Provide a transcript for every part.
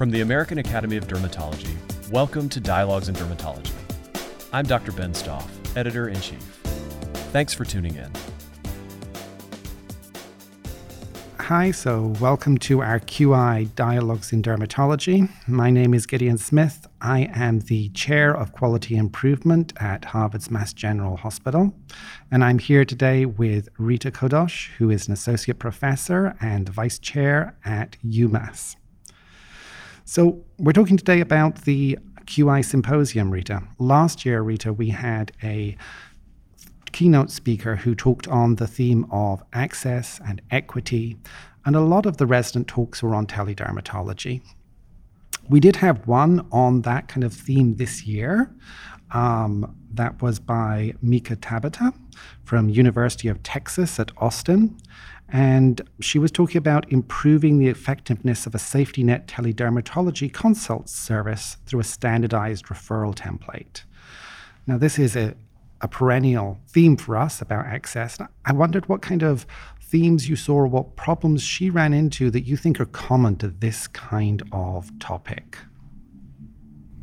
From the American Academy of Dermatology, welcome to Dialogues in Dermatology. I'm Dr. Ben Stoff, Editor in Chief. Thanks for tuning in. Hi, so welcome to our QI Dialogues in Dermatology. My name is Gideon Smith. I am the Chair of Quality Improvement at Harvard's Mass General Hospital. And I'm here today with Rita Khodosh, who is an Associate Professor and Vice Chair at UMass. So, we're talking today about the QI Symposium, Rita. Last year, Rita, we had a keynote speaker who talked on the theme of access and equity, and a lot of the resident talks were on teledermatology. We did have one on that kind of theme this year. Um, that was by Mika Tabata from University of Texas at Austin. And she was talking about improving the effectiveness of a safety net teledermatology consult service through a standardized referral template. Now, this is a, a perennial theme for us about access. I wondered what kind of themes you saw or what problems she ran into that you think are common to this kind of topic.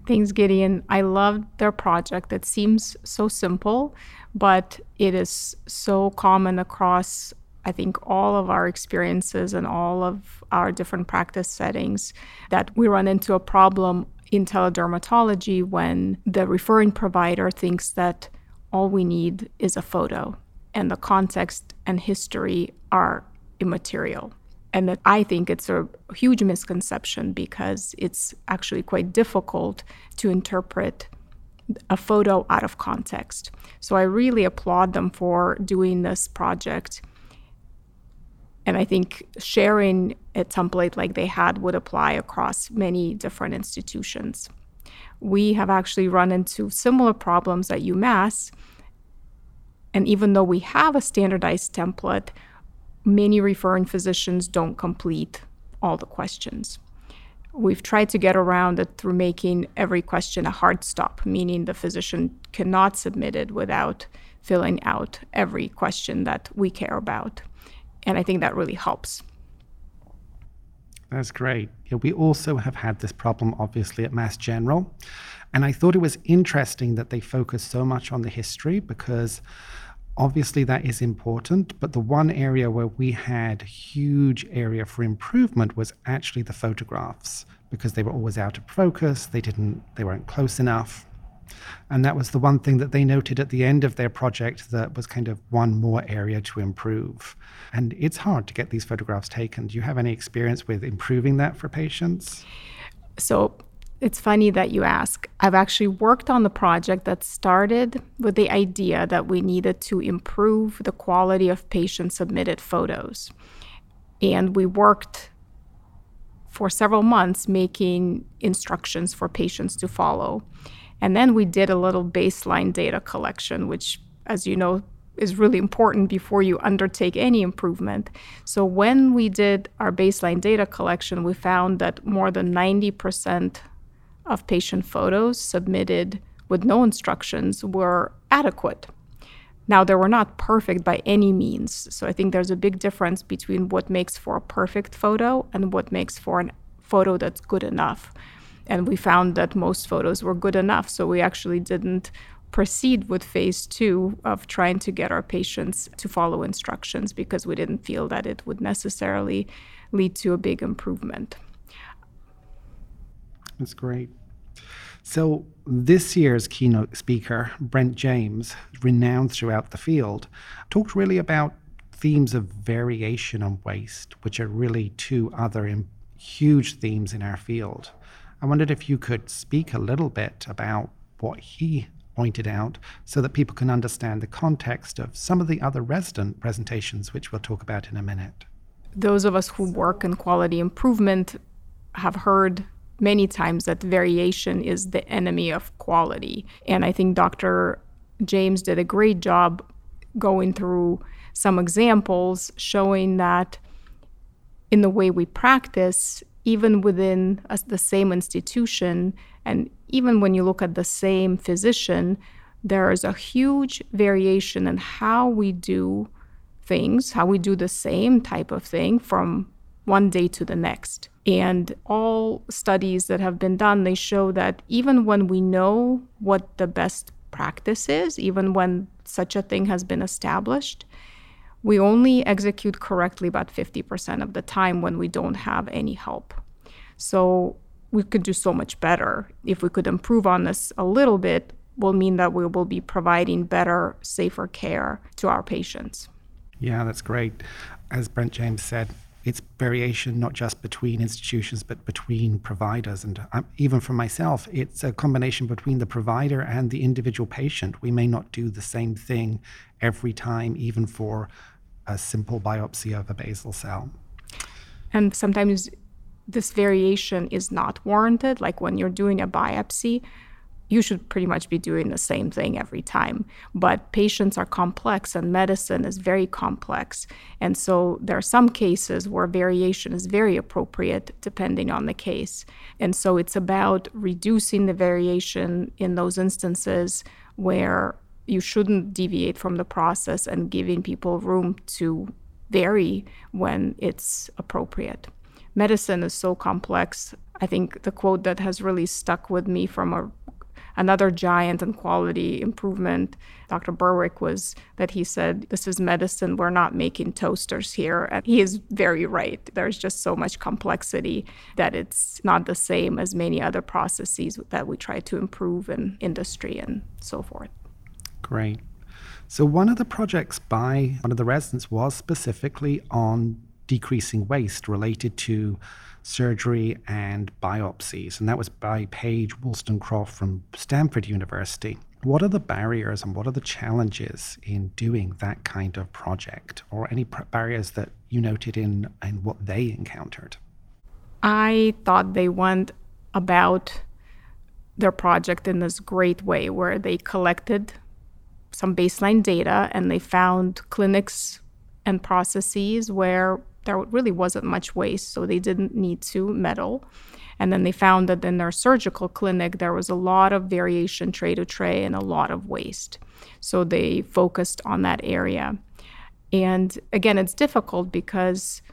Thanks, Gideon. I loved their project. It seems so simple, but it is so common across, I think, all of our experiences and all of our different practice settings that we run into a problem in teledermatology when the referring provider thinks that all we need is a photo and the context and history are immaterial. And that I think it's a huge misconception because it's actually quite difficult to interpret a photo out of context. So I really applaud them for doing this project. And I think sharing a template like they had would apply across many different institutions. We have actually run into similar problems at UMass and even though we have a standardized template, many referring physicians don't complete all the questions. We've tried to get around it through making every question a hard stop, meaning the physician cannot submit it without filling out every question that we care about. And I think that really helps. That's great. Yeah, we also have had this problem, obviously, at Mass General. And I thought it was interesting that they focus so much on the history because Obviously, that is important, but the one area where we had huge area for improvement was actually the photographs because they were always out of focus. They didn't, they weren't close enough, and that was the one thing that they noted at the end of their project that was kind of one more area to improve. And it's hard to get these photographs taken. Do you have any experience with improving that for patients? So it's funny that you ask. I've actually worked on the project that started with the idea that we needed to improve the quality of patient submitted photos. And we worked for several months making instructions for patients to follow. And then we did a little baseline data collection, which, as you know, is really important before you undertake any improvement. So, when we did our baseline data collection, we found that more than 90% of patient photos submitted with no instructions were adequate. Now, they were not perfect by any means. So I think there's a big difference between what makes for a perfect photo and what makes for a photo that's good enough. And we found that most photos were good enough. So we actually didn't proceed with phase two of trying to get our patients to follow instructions because we didn't feel that it would necessarily lead to a big improvement. That's great. So, this year's keynote speaker, Brent James, renowned throughout the field, talked really about themes of variation and waste, which are really two other huge themes in our field. I wondered if you could speak a little bit about what he pointed out so that people can understand the context of some of the other resident presentations, which we'll talk about in a minute. Those of us who work in quality improvement have heard many times that variation is the enemy of quality. And I think Dr. James did a great job going through some examples showing that in the way we practice, even within a, the same institution, and even when you look at the same physician, there is a huge variation in how we do things, how we do the same type of thing from one day to the next. And all studies that have been done, they show that even when we know what the best practice is, even when such a thing has been established, we only execute correctly about 50% of the time when we don't have any help. So we could do so much better. If we could improve on this a little bit, will mean that we will be providing better, safer care to our patients. Yeah, that's great. As Brent James said, it's variation not just between institutions but between providers and um, even for myself it's a combination between the provider and the individual patient we may not do the same thing every time even for a simple biopsy of a basal cell and sometimes this variation is not warranted like when you're doing a biopsy you should pretty much be doing the same thing every time. But patients are complex and medicine is very complex. And so there are some cases where variation is very appropriate depending on the case. And so it's about reducing the variation in those instances where you shouldn't deviate from the process and giving people room to vary when it's appropriate. Medicine is so complex. I think the quote that has really stuck with me from a Another giant and quality improvement, Dr. Berwick, was that he said, This is medicine. We're not making toasters here. And he is very right. There's just so much complexity that it's not the same as many other processes that we try to improve in industry and so forth. Great. So, one of the projects by one of the residents was specifically on decreasing waste related to surgery and biopsies. And that was by Paige Wollstonecroft from Stanford University. What are the barriers and what are the challenges in doing that kind of project, or any pr- barriers that you noted in, in what they encountered? I thought they went about their project in this great way where they collected some baseline data and they found clinics and processes where there really wasn't much waste, so they didn't need to meddle. And then they found that in their surgical clinic, there was a lot of variation tray to tray and a lot of waste. So they focused on that area. And again, it's difficult because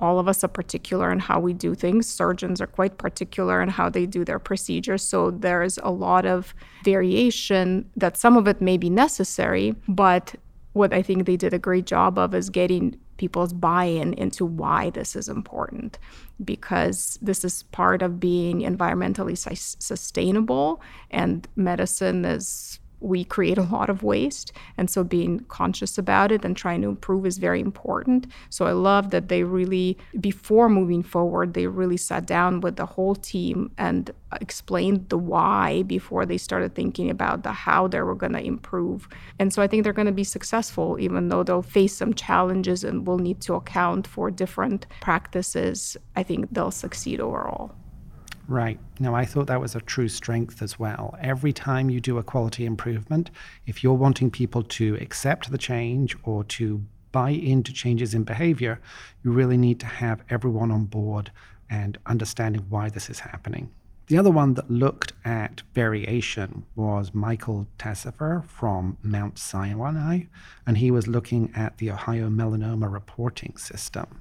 all of us are particular in how we do things. Surgeons are quite particular in how they do their procedures. So there's a lot of variation that some of it may be necessary, but what I think they did a great job of is getting people's buy in into why this is important because this is part of being environmentally su- sustainable and medicine is we create a lot of waste. And so being conscious about it and trying to improve is very important. So I love that they really, before moving forward, they really sat down with the whole team and explained the why before they started thinking about the how they were going to improve. And so I think they're going to be successful, even though they'll face some challenges and will need to account for different practices. I think they'll succeed overall. Right. Now, I thought that was a true strength as well. Every time you do a quality improvement, if you're wanting people to accept the change or to buy into changes in behavior, you really need to have everyone on board and understanding why this is happening. The other one that looked at variation was Michael Tassifer from Mount Sinai, and he was looking at the Ohio Melanoma Reporting System.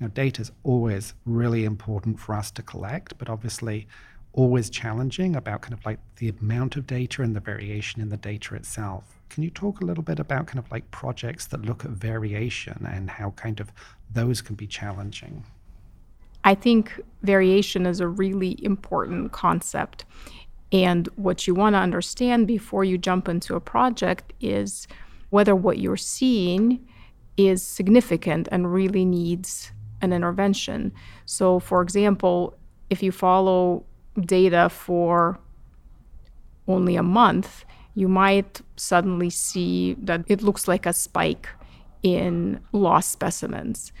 Now, data is always really important for us to collect, but obviously always challenging about kind of like the amount of data and the variation in the data itself. Can you talk a little bit about kind of like projects that look at variation and how kind of those can be challenging? I think variation is a really important concept. And what you want to understand before you jump into a project is whether what you're seeing is significant and really needs an intervention. So, for example, if you follow data for only a month, you might suddenly see that it looks like a spike in lost specimens.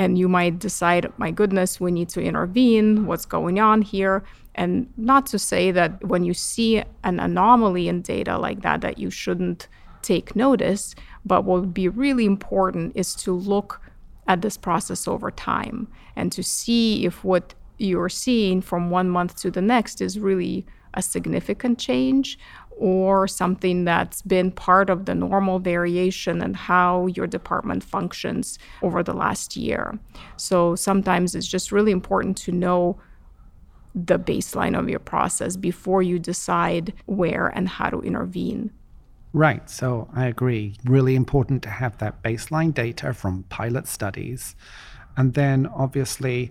And you might decide, my goodness, we need to intervene. What's going on here? And not to say that when you see an anomaly in data like that, that you shouldn't take notice. But what would be really important is to look at this process over time and to see if what you're seeing from one month to the next is really a significant change or something that's been part of the normal variation and how your department functions over the last year. So sometimes it's just really important to know the baseline of your process before you decide where and how to intervene. Right. So I agree. Really important to have that baseline data from pilot studies. And then obviously,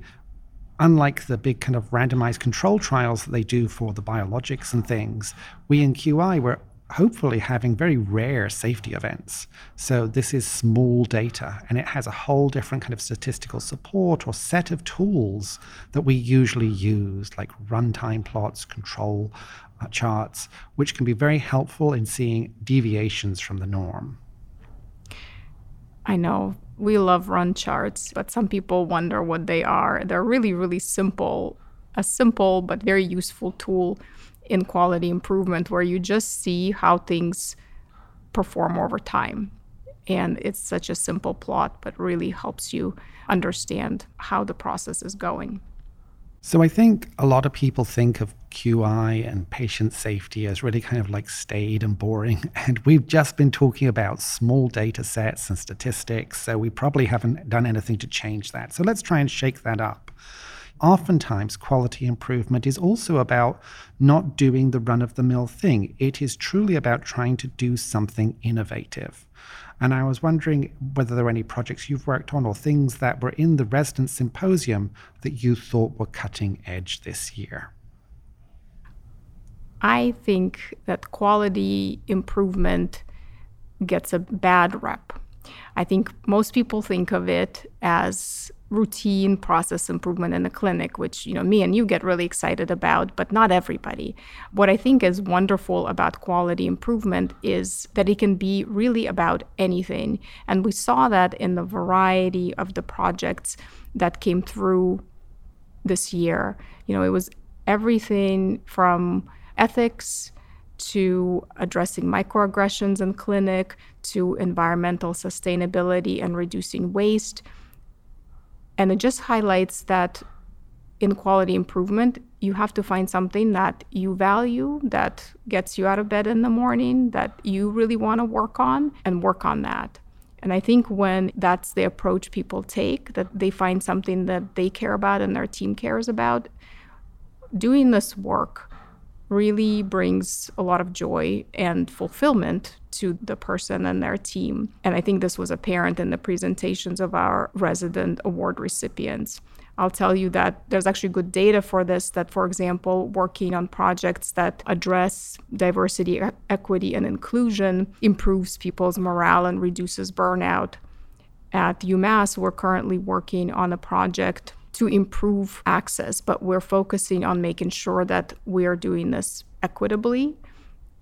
unlike the big kind of randomized control trials that they do for the biologics and things, we in QI were hopefully having very rare safety events. So this is small data and it has a whole different kind of statistical support or set of tools that we usually use, like runtime plots, control Uh, charts, which can be very helpful in seeing deviations from the norm. I know we love run charts, but some people wonder what they are. They're really, really simple, a simple but very useful tool in quality improvement where you just see how things perform over time. And it's such a simple plot, but really helps you understand how the process is going. So I think a lot of people think of QI and patient safety as really kind of like staid and boring. And we've just been talking about small data sets and statistics. So we probably haven't done anything to change that. So let's try and shake that up oftentimes quality improvement is also about not doing the run of the mill thing. It is truly about trying to do something innovative. And I was wondering whether there were any projects you've worked on or things that were in the resident symposium that you thought were cutting edge this year. I think that quality improvement gets a bad rep. I think most people think of it as routine process improvement in the clinic which you know me and you get really excited about but not everybody. What i think is wonderful about quality improvement is that it can be really about anything. And we saw that in the variety of the projects that came through this year. You know it was everything from ethics to addressing microaggressions in clinic to environmental sustainability and reducing waste and it just highlights that in quality improvement, you have to find something that you value, that gets you out of bed in the morning, that you really want to work on, and work on that. And I think when that's the approach people take, that they find something that they care about and their team cares about, doing this work really brings a lot of joy and fulfillment to the person and their team. And I think this was apparent in the presentations of our resident award recipients. I'll tell you that there's actually good data for this. That, for example, working on projects that address diversity, equity, and inclusion improves people's morale and reduces burnout. At UMass, we're currently working on a project to improve access, but we're focusing on making sure that we're doing this equitably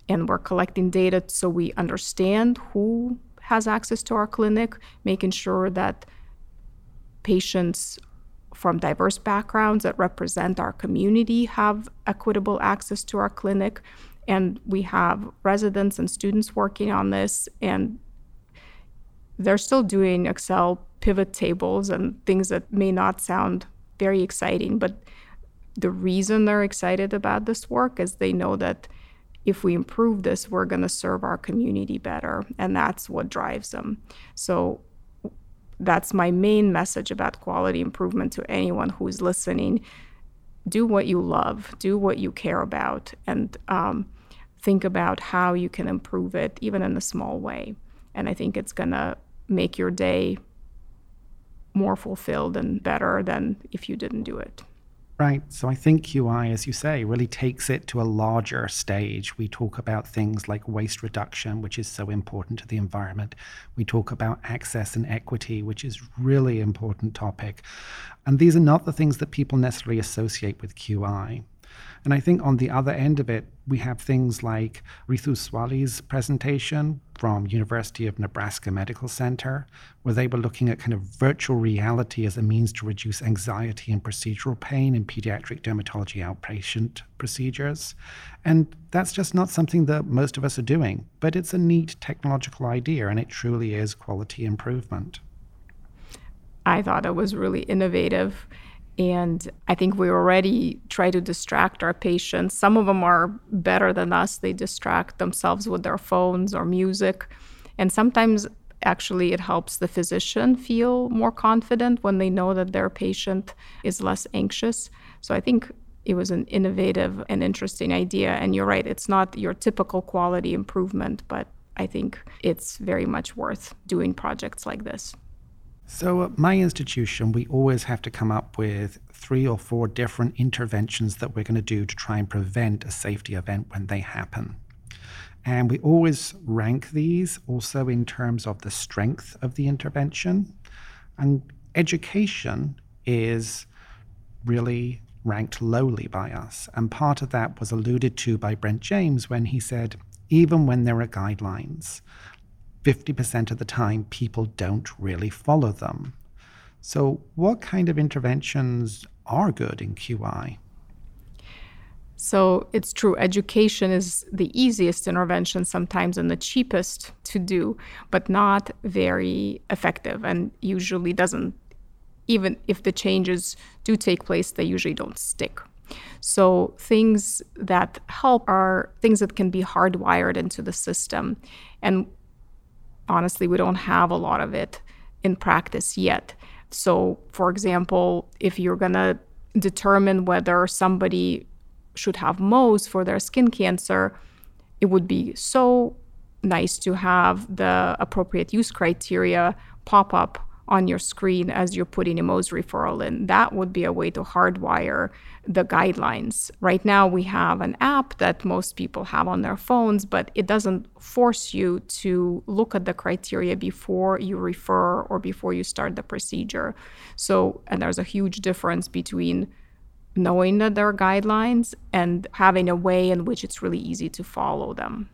and we're collecting data so we understand who has access to our clinic, making sure that patients from diverse backgrounds that represent our community have equitable access to our clinic. And we have residents and students working on this, and they're still doing Excel pivot tables and things that may not sound very exciting. But the reason they're excited about this work is they know that if we improve this, we're going to serve our community better. And that's what drives them. So that's my main message about quality improvement to anyone who's listening. Do what you love, do what you care about, and um, think about how you can improve it, even in a small way. And I think it's going to make your day more fulfilled and better than if you didn't do it. Right. So I think QI, as you say, really takes it to a larger stage. We talk about things like waste reduction, which is so important to the environment. We talk about access and equity, which is really important topic. And these are not the things that people necessarily associate with QI. And I think on the other end of it, we have things like Ritu Swali's presentation from University of Nebraska Medical Center, where they were looking at kind of virtual reality as a means to reduce anxiety and procedural pain in pediatric dermatology outpatient procedures. And that's just not something that most of us are doing, but it's a neat technological idea, and it truly is quality improvement. I thought it was really innovative And I think we already try to distract our patients. Some of them are better than us. They distract themselves with their phones or music. And sometimes actually it helps the physician feel more confident when they know that their patient is less anxious. So I think it was an innovative and interesting idea. And you're right, it's not your typical quality improvement, but I think it's very much worth doing projects like this. So, at my institution, we always have to come up with three or four different interventions that we're going to do to try and prevent a safety event when they happen. And we always rank these also in terms of the strength of the intervention. And education is really ranked lowly by us. And part of that was alluded to by Brent James when he said, even when there are guidelines, 50% of the time people don't really follow them. So, what kind of interventions are good in QI? So it's true, education is the easiest intervention sometimes and the cheapest to do, but not very effective and usually doesn't, even if the changes do take place, they usually don't stick. So things that help are things that can be hardwired into the system. And honestly, we don't have a lot of it in practice yet. So, for example, if you're going to determine whether somebody should have Mohs for their skin cancer, it would be so nice to have the appropriate use criteria pop up on your screen as you're putting a Mohs referral in. That would be a way to hardwire the guidelines. Right now, we have an app that most people have on their phones, but it doesn't force you to look at the criteria before you refer or before you start the procedure. So, and there's a huge difference between knowing that there are guidelines and having a way in which it's really easy to follow them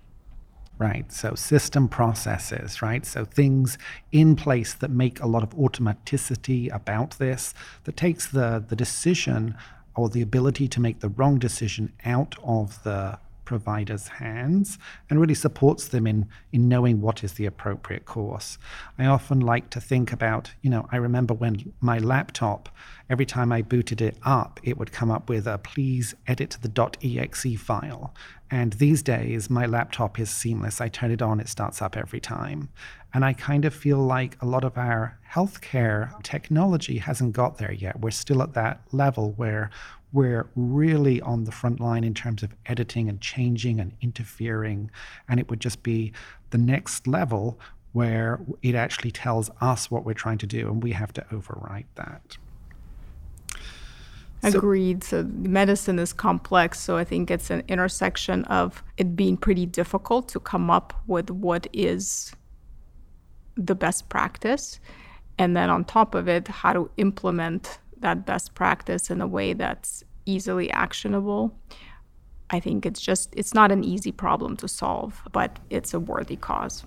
right? So system processes, right? So things in place that make a lot of automaticity about this, that takes the, the decision or the ability to make the wrong decision out of the provider's hands and really supports them in, in knowing what is the appropriate course. I often like to think about, you know, I remember when my laptop, every time I booted it up, it would come up with a please edit the .exe file. And these days, my laptop is seamless. I turn it on, it starts up every time. And I kind of feel like a lot of our healthcare technology hasn't got there yet. We're still at that level where we're really on the front line in terms of editing and changing and interfering. And it would just be the next level where it actually tells us what we're trying to do, and we have to override that. Agreed. So, medicine is complex. So I think it's an intersection of it being pretty difficult to come up with what is the best practice. And then on top of it, how to implement that best practice in a way that's easily actionable. I think it's just, it's not an easy problem to solve, but it's a worthy cause.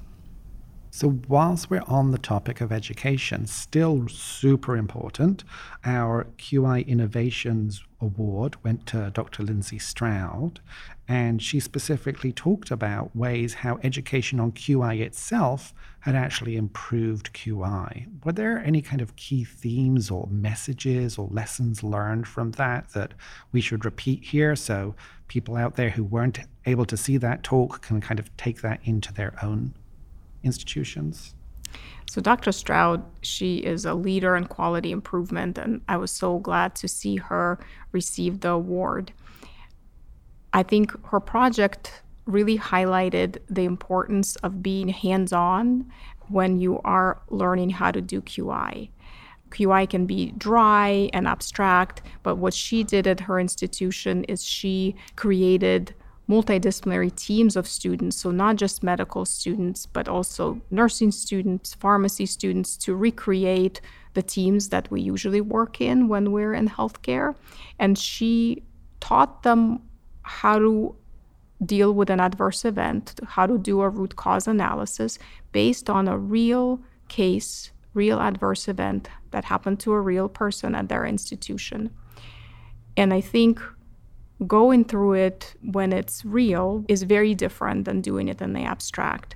So, whilst we're on the topic of education, still super important, our QI Innovations Award went to Dr. Lindsay Stroud, and she specifically talked about ways how education on QI itself had actually improved QI. Were there any kind of key themes or messages or lessons learned from that that we should repeat here so people out there who weren't able to see that talk can kind of take that into their own institutions? So, Dr. Stroud, she is a leader in quality improvement, and I was so glad to see her receive the award. I think her project really highlighted the importance of being hands on when you are learning how to do QI. QI can be dry and abstract, but what she did at her institution is she created multidisciplinary teams of students, so not just medical students, but also nursing students, pharmacy students, to recreate the teams that we usually work in when we're in healthcare. And she taught them how to deal with an adverse event, how to do a root cause analysis based on a real case, real adverse event that happened to a real person at their institution. And I think going through it when it's real is very different than doing it in the abstract.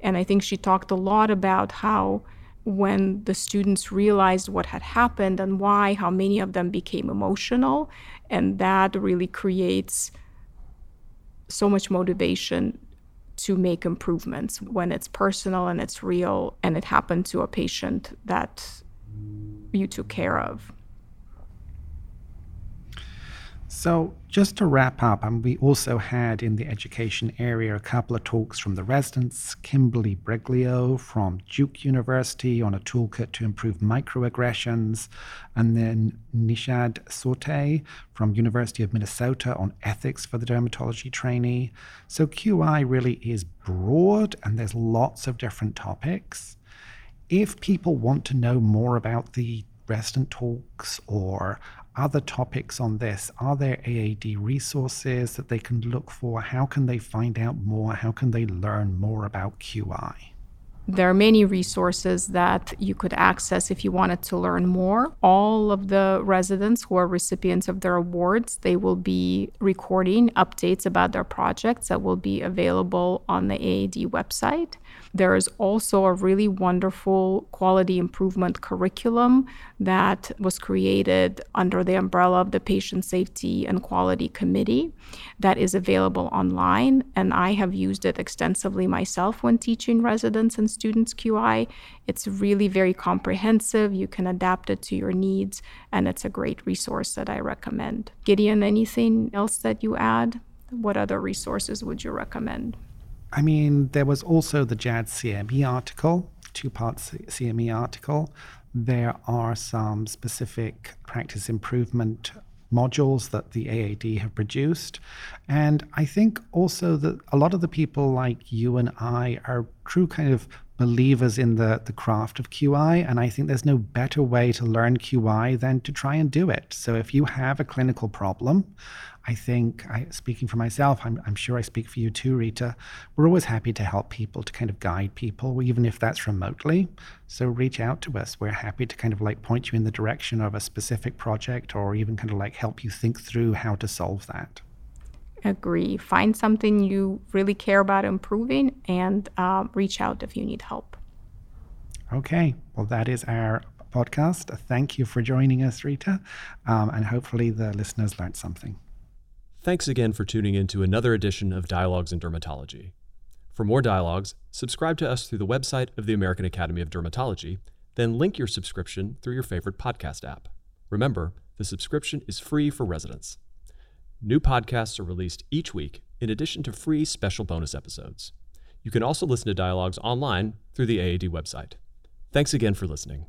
And I think she talked a lot about how when the students realized what had happened and why, how many of them became emotional. And that really creates so much motivation to make improvements when it's personal and it's real and it happened to a patient that you took care of. So, just to wrap up, um, we also had in the education area a couple of talks from the residents Kimberly Briglio from Duke University on a toolkit to improve microaggressions, and then Nishad Sote from University of Minnesota on ethics for the dermatology trainee. So, QI really is broad and there's lots of different topics. If people want to know more about the resident talks or other topics on this? Are there AAD resources that they can look for? How can they find out more? How can they learn more about QI? There are many resources that you could access if you wanted to learn more. All of the residents who are recipients of their awards, they will be recording updates about their projects that will be available on the AAD website. There is also a really wonderful quality improvement curriculum that was created under the umbrella of the Patient Safety and Quality Committee that is available online. And I have used it extensively myself when teaching residents and students QI. It's really very comprehensive. You can adapt it to your needs, and it's a great resource that I recommend. Gideon, anything else that you add? What other resources would you recommend? I mean, there was also the JAD CME article, two part CME article. There are some specific practice improvement modules that the AAD have produced. And I think also that a lot of the people like you and I are true kind of believers in the, the craft of QI. And I think there's no better way to learn QI than to try and do it. So if you have a clinical problem, I think, I, speaking for myself, I'm, I'm sure I speak for you too, Rita. We're always happy to help people, to kind of guide people, even if that's remotely. So reach out to us. We're happy to kind of like point you in the direction of a specific project or even kind of like help you think through how to solve that. Agree. Find something you really care about improving and uh, reach out if you need help. Okay. Well, that is our podcast. Thank you for joining us, Rita. Um, and hopefully the listeners learned something. Thanks again for tuning in to another edition of Dialogues in Dermatology. For more dialogues, subscribe to us through the website of the American Academy of Dermatology, then link your subscription through your favorite podcast app. Remember, the subscription is free for residents. New podcasts are released each week in addition to free special bonus episodes. You can also listen to dialogues online through the AAD website. Thanks again for listening.